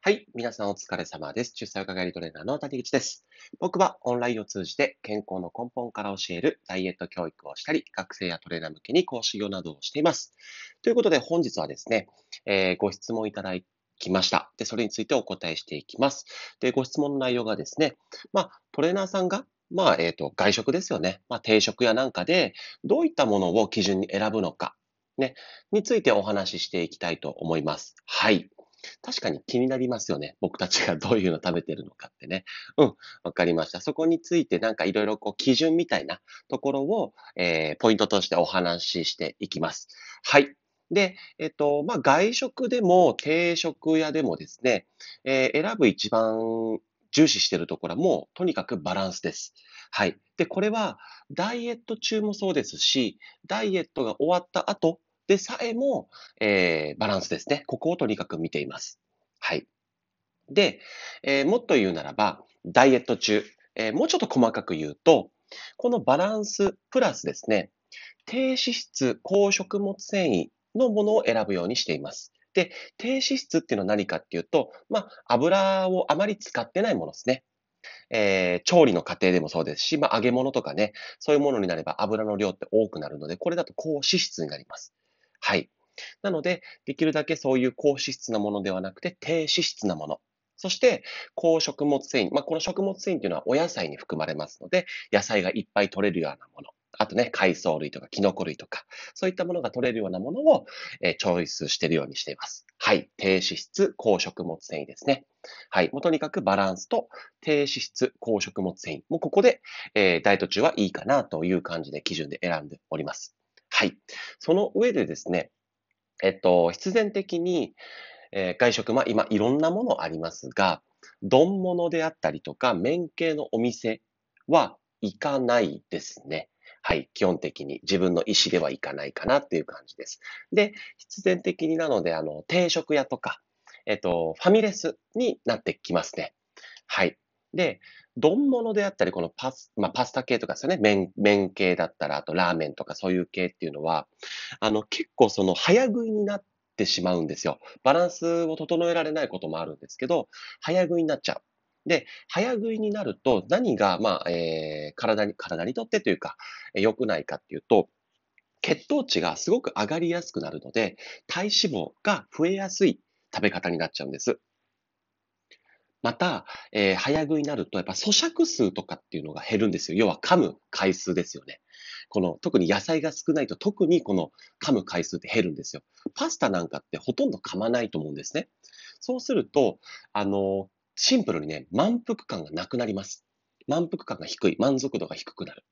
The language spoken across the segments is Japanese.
はい。皆さんお疲れ様です。出産若返りトレーナーの谷口です。僕はオンラインを通じて健康の根本から教えるダイエット教育をしたり、学生やトレーナー向けに講師業などをしています。ということで本日はですね、えー、ご質問いただきました。で、それについてお答えしていきます。で、ご質問の内容がですね、まあ、トレーナーさんがまあ、えっ、ー、と、外食ですよね。まあ、定食やなんかで、どういったものを基準に選ぶのか、ね、についてお話ししていきたいと思います。はい。確かに気になりますよね。僕たちがどういうの食べてるのかってね。うん、わかりました。そこについてなんかいろいろこう基準みたいなところを、えー、ポイントとしてお話ししていきます。はい。で、えっと、まあ、外食でも定食屋でもですね、えー、選ぶ一番重視してるところはもうとにかくバランスです。はい。で、これはダイエット中もそうですし、ダイエットが終わった後でさえも、えー、バランスですね。ここをとにかく見ています。はい。で、えー、もっと言うならば、ダイエット中、えー、もうちょっと細かく言うと、このバランスプラスですね、低脂質、高食物繊維のものを選ぶようにしています。で、低脂質っていうのは何かっていうと、まあ、油をあまり使ってないものですね。えー、調理の過程でもそうですし、まあ、揚げ物とかね、そういうものになれば油の量って多くなるので、これだと高脂質になります。はい。なので、できるだけそういう高脂質なものではなくて、低脂質なもの。そして、高食物繊維。まあ、この食物繊維というのはお野菜に含まれますので、野菜がいっぱい取れるようなもの。あとね、海藻類とかキノコ類とか、そういったものが取れるようなものを、えー、チョイスしているようにしています。はい。低脂質、高食物繊維ですね。はい。もうとにかくバランスと低脂質、高食物繊維。もうここで、えー、ダイエット中はいいかなという感じで基準で選んでおります。はい。その上でですね、えっと、必然的に、えー、外食、まあ今いろんなものありますが、丼物であったりとか、麺系のお店は行かないですね。はい。基本的に自分の意思では行かないかなっていう感じです。で、必然的になので、あの、定食屋とか、えっと、ファミレスになってきますね。はい。で、丼物であったり、このパス、まあ、パスタ系とかですよね。麺、麺系だったら、あとラーメンとかそういう系っていうのは、あの、結構その早食いになってしまうんですよ。バランスを整えられないこともあるんですけど、早食いになっちゃう。で、早食いになると何が、まあ、えー、体に、体にとってというか、良くないかっていうと、血糖値がすごく上がりやすくなるので、体脂肪が増えやすい食べ方になっちゃうんです。また、えー、早食いになると、やっぱ咀嚼数とかっていうのが減るんですよ。要は噛む回数ですよね。この、特に野菜が少ないと特にこの噛む回数って減るんですよ。パスタなんかってほとんど噛まないと思うんですね。そうすると、あの、シンプルにね、満腹感がなくなります。満腹感が低い。満足度が低くなる。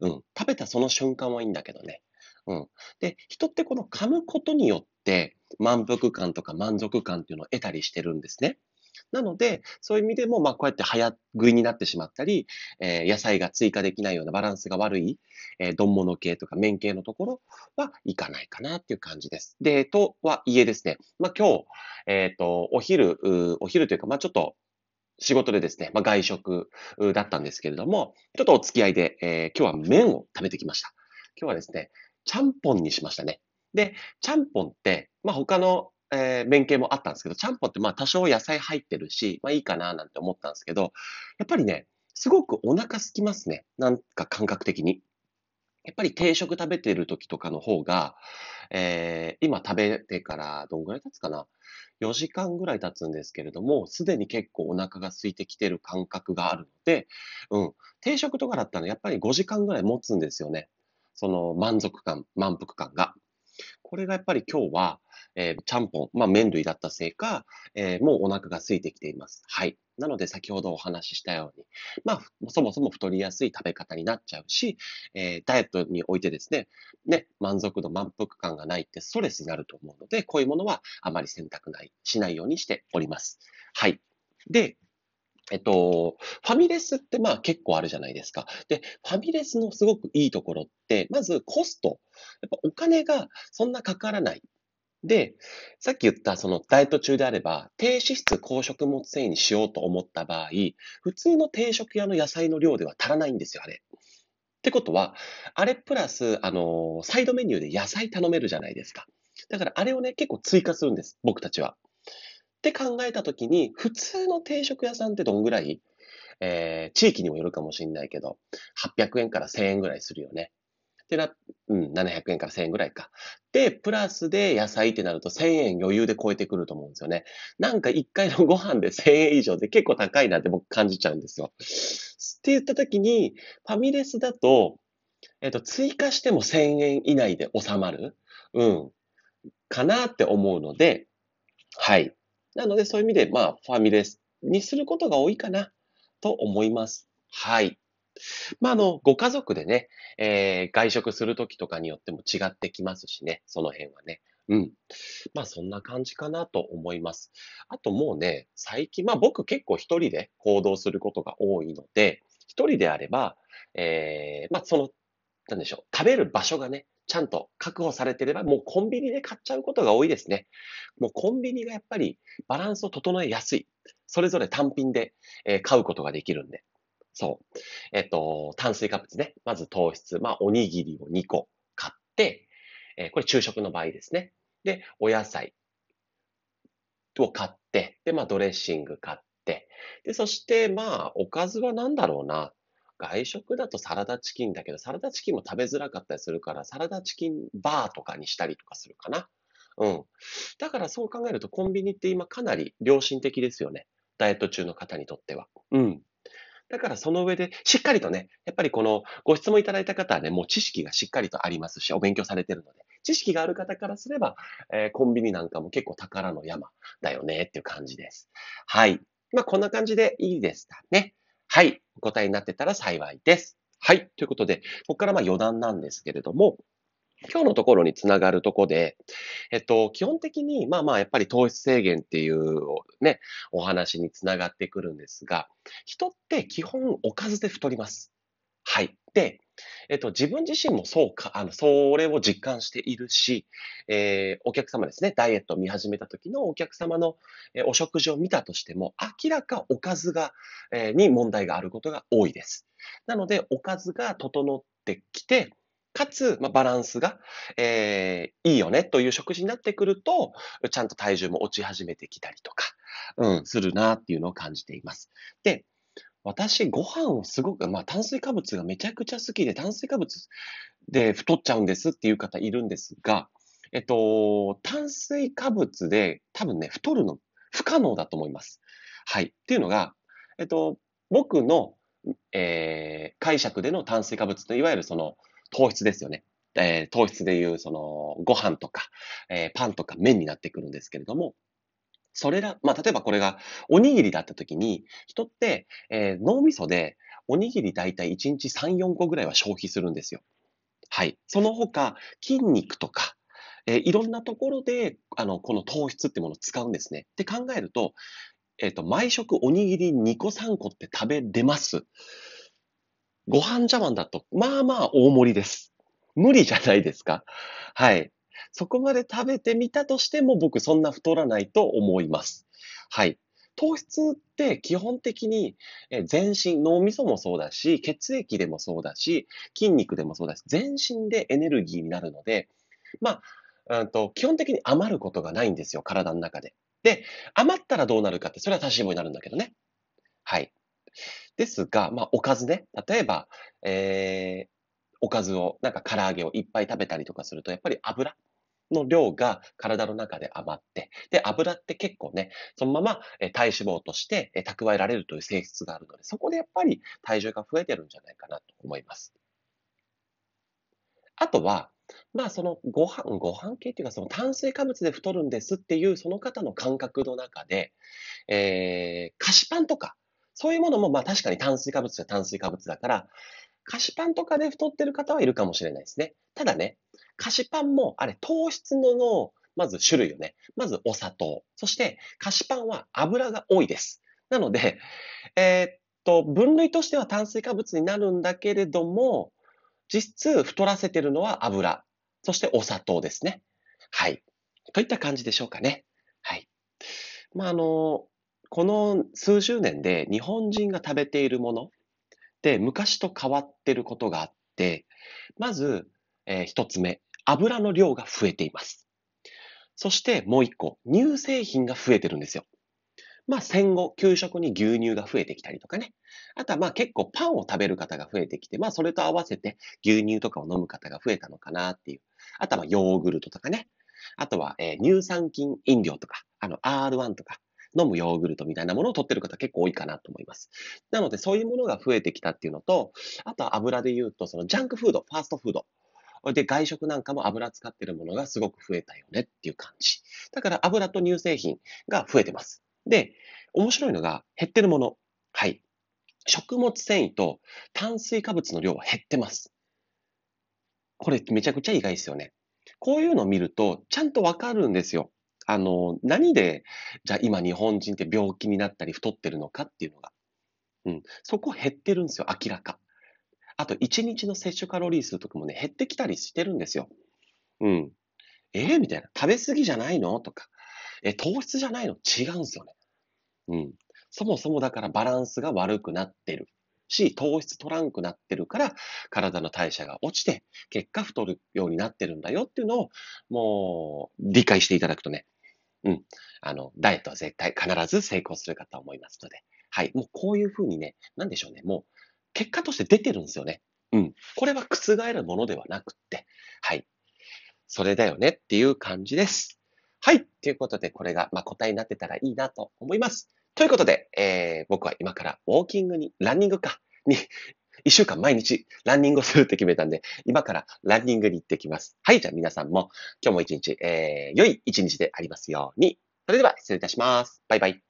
うん。食べたその瞬間はいいんだけどね。うん。で、人ってこの噛むことによって、満腹感とか満足感っていうのを得たりしてるんですね。なので、そういう意味でも、まあ、こうやって早食いになってしまったり、えー、野菜が追加できないようなバランスが悪い、えー、丼物系とか麺系のところはいかないかなっていう感じです。で、とはいえですね、まあ、今日、えっ、ー、と、お昼、お昼というか、まあ、ちょっと、仕事でですね、まあ、外食だったんですけれども、ちょっとお付き合いで、えー、今日は麺を食べてきました。今日はですね、ちゃんぽんにしましたね。で、ちゃんぽんって、まあ、他のえー、弁慶もあったんですけど、ちゃんぽんってまあ多少野菜入ってるし、まあいいかななんて思ったんですけど、やっぱりね、すごくお腹空きますね。なんか感覚的に。やっぱり定食食べてる時とかの方が、えー、今食べてからどんぐらい経つかな ?4 時間ぐらい経つんですけれども、すでに結構お腹が空いてきてる感覚があるので、うん。定食とかだったらやっぱり5時間ぐらい持つんですよね。その満足感、満腹感が。これがやっぱり今日は、えー、ちゃんぽん、まあ麺類だったせいか、えー、もうお腹が空いてきています。はい。なので先ほどお話ししたように、まあそもそも太りやすい食べ方になっちゃうし、えー、ダイエットにおいてですね、ね、満足度、満腹感がないってストレスになると思うので、こういうものはあまり選択ない、しないようにしております。はい。で、えっと、ファミレスってまあ結構あるじゃないですか。で、ファミレスのすごくいいところって、まずコスト。やっぱお金がそんなかからない。で、さっき言ったそのダイエット中であれば、低脂質高食物繊維にしようと思った場合、普通の定食屋の野菜の量では足らないんですよ、あれ。ってことは、あれプラス、あの、サイドメニューで野菜頼めるじゃないですか。だからあれをね、結構追加するんです、僕たちは。って考えたときに、普通の定食屋さんってどんぐらいえー、地域にもよるかもしれないけど、800円から1000円ぐらいするよね。ってな、うん、700円から1000円ぐらいか。で、プラスで野菜ってなると1000円余裕で超えてくると思うんですよね。なんか1回のご飯で1000円以上で結構高いなって僕感じちゃうんですよ。って言った時に、ファミレスだと、えっと、追加しても1000円以内で収まるうん。かなって思うので、はい。なので、そういう意味で、まあ、ファミレスにすることが多いかな。と思います。はい。まあ、あの、ご家族でね、えー、外食するときとかによっても違ってきますしね、その辺はね。うん。まあ、そんな感じかなと思います。あともうね、最近、まあ僕結構一人で行動することが多いので、一人であれば、えー、まあその、なんでしょう、食べる場所がね、ちゃんと確保されてれば、もうコンビニで買っちゃうことが多いですね。もうコンビニがやっぱりバランスを整えやすい。それぞれ単品で、え買うことができるんで。そう。えっと、炭水化物ね。まず糖質。まあ、おにぎりを2個買って、えこれ昼食の場合ですね。で、お野菜を買って、で、まあ、ドレッシング買って、で、そして、まあ、おかずは何だろうな。外食だとサラダチキンだけど、サラダチキンも食べづらかったりするから、サラダチキンバーとかにしたりとかするかな。うん。だからそう考えるとコンビニって今かなり良心的ですよね。ダイエット中の方にとっては。うん。だからその上で、しっかりとね、やっぱりこのご質問いただいた方はね、もう知識がしっかりとありますし、お勉強されてるので、知識がある方からすれば、えー、コンビニなんかも結構宝の山だよねっていう感じです。はい。まあ、こんな感じでいいですかね。はい。答えになってたら幸いです。はい。ということで、ここからまあ余談なんですけれども、今日のところにつながるところで、えっと、基本的に、まあまあ、やっぱり糖質制限っていうね、お話につながってくるんですが、人って基本おかずで太ります。はい。で、えっと、自分自身もそうか、あの、それを実感しているし、えー、お客様ですね、ダイエットを見始めた時のお客様の、えー、お食事を見たとしても、明らかおかずが、えー、に問題があることが多いです。なので、おかずが整ってきて、かつ、まあ、バランスが、えー、いいよねという食事になってくると、ちゃんと体重も落ち始めてきたりとか、うん、するなっていうのを感じています。で、私、ご飯をすごく、まあ、炭水化物がめちゃくちゃ好きで、炭水化物で太っちゃうんですっていう方いるんですが、えっと、炭水化物で多分ね、太るの不可能だと思います。はい。っていうのが、えっと、僕の、えー、解釈での炭水化物といわゆるその糖質ですよね。えー、糖質でいう、その、ご飯とか、えー、パンとか麺になってくるんですけれども、それら、まあ、例えばこれがおにぎりだった時に、人って、えー、脳みそでおにぎりだいたい1日3、4個ぐらいは消費するんですよ。はい。その他、筋肉とか、えー、いろんなところで、あの、この糖質ってものを使うんですね。って考えると、えっ、ー、と、毎食おにぎり2個3個って食べれます。ご飯茶碗だと、まあまあ大盛りです。無理じゃないですか。はい。そこまで食べてみたとしても僕そんな太らないと思います。はい。糖質って基本的に全身、脳みそもそうだし、血液でもそうだし、筋肉でもそうだし、全身でエネルギーになるので、まあ、うんと基本的に余ることがないんですよ、体の中で。で、余ったらどうなるかって、それは足し脂肪になるんだけどね。はい。ですが、まあ、おかずね。例えば、えー、おかずを、なんか唐揚げをいっぱい食べたりとかすると、やっぱり油の量が体の中で余って、で、油って結構ね、そのまま体脂肪として蓄えられるという性質があるので、そこでやっぱり体重が増えてるんじゃないかなと思います。あとは、まあそのご飯、ご飯系っていうかその炭水化物で太るんですっていうその方の感覚の中で、えー、菓子パンとか、そういうものも、まあ確かに炭水化物は炭水化物だから、菓子パンとかで太ってる方はいるかもしれないですね。ただね、菓子パンも、あれ、糖質のの、まず種類をね、まずお砂糖。そして、菓子パンは油が多いです。なので、えー、っと、分類としては炭水化物になるんだけれども、実質太らせてるのは油。そしてお砂糖ですね。はい。といった感じでしょうかね。はい。まあ、あの、この数十年で日本人が食べているものって昔と変わってることがあって、まず、えー、一つ目、油の量が増えています。そしてもう一個、乳製品が増えてるんですよ。まあ戦後、給食に牛乳が増えてきたりとかね。あとはまあ結構パンを食べる方が増えてきて、まあそれと合わせて牛乳とかを飲む方が増えたのかなっていう。あとはヨーグルトとかね。あとは、えー、乳酸菌飲料とか、あの R1 とか、飲むヨーグルトみたいなものを取ってる方結構多いかなと思います。なのでそういうものが増えてきたっていうのと、あとは油で言うと、そのジャンクフード、ファーストフード。で、外食なんかも油使ってるものがすごく増えたよねっていう感じ。だから油と乳製品が増えてます。で、面白いのが減ってるもの。はい。食物繊維と炭水化物の量は減ってます。これめちゃくちゃ意外ですよね。こういうのを見ると、ちゃんとわかるんですよ。あの、何で、じゃあ今日本人って病気になったり太ってるのかっていうのが。うん。そこ減ってるんですよ、明らか。あと、1日の摂取カロリー数とかもね、減ってきたりしてるんですよ。うん。えー、みたいな。食べ過ぎじゃないの？とか。え、糖質じゃないの？違うんですよね。うん。そもそもだからバランスが悪くなってるし、糖質取らんくなってるから、体の代謝が落ちて、結果太るようになってるんだよっていうのを、もう、理解していただくとね、うん。あの、ダイエットは絶対必ず成功するかと思いますので。はい。もうこういうふうにね、なんでしょうね。もう、結果として出てるんですよね。うん。これは覆るものではなくって、はい。それだよねっていう感じです。はい。ということで、これが、まあ、答えになってたらいいなと思います。ということで、えー、僕は今からウォーキングに、ランニングか、に、一週間毎日ランニングをするって決めたんで、今からランニングに行ってきます。はい。じゃあ皆さんも今日も一日、えー、良い一日でありますように。それでは失礼いたします。バイバイ。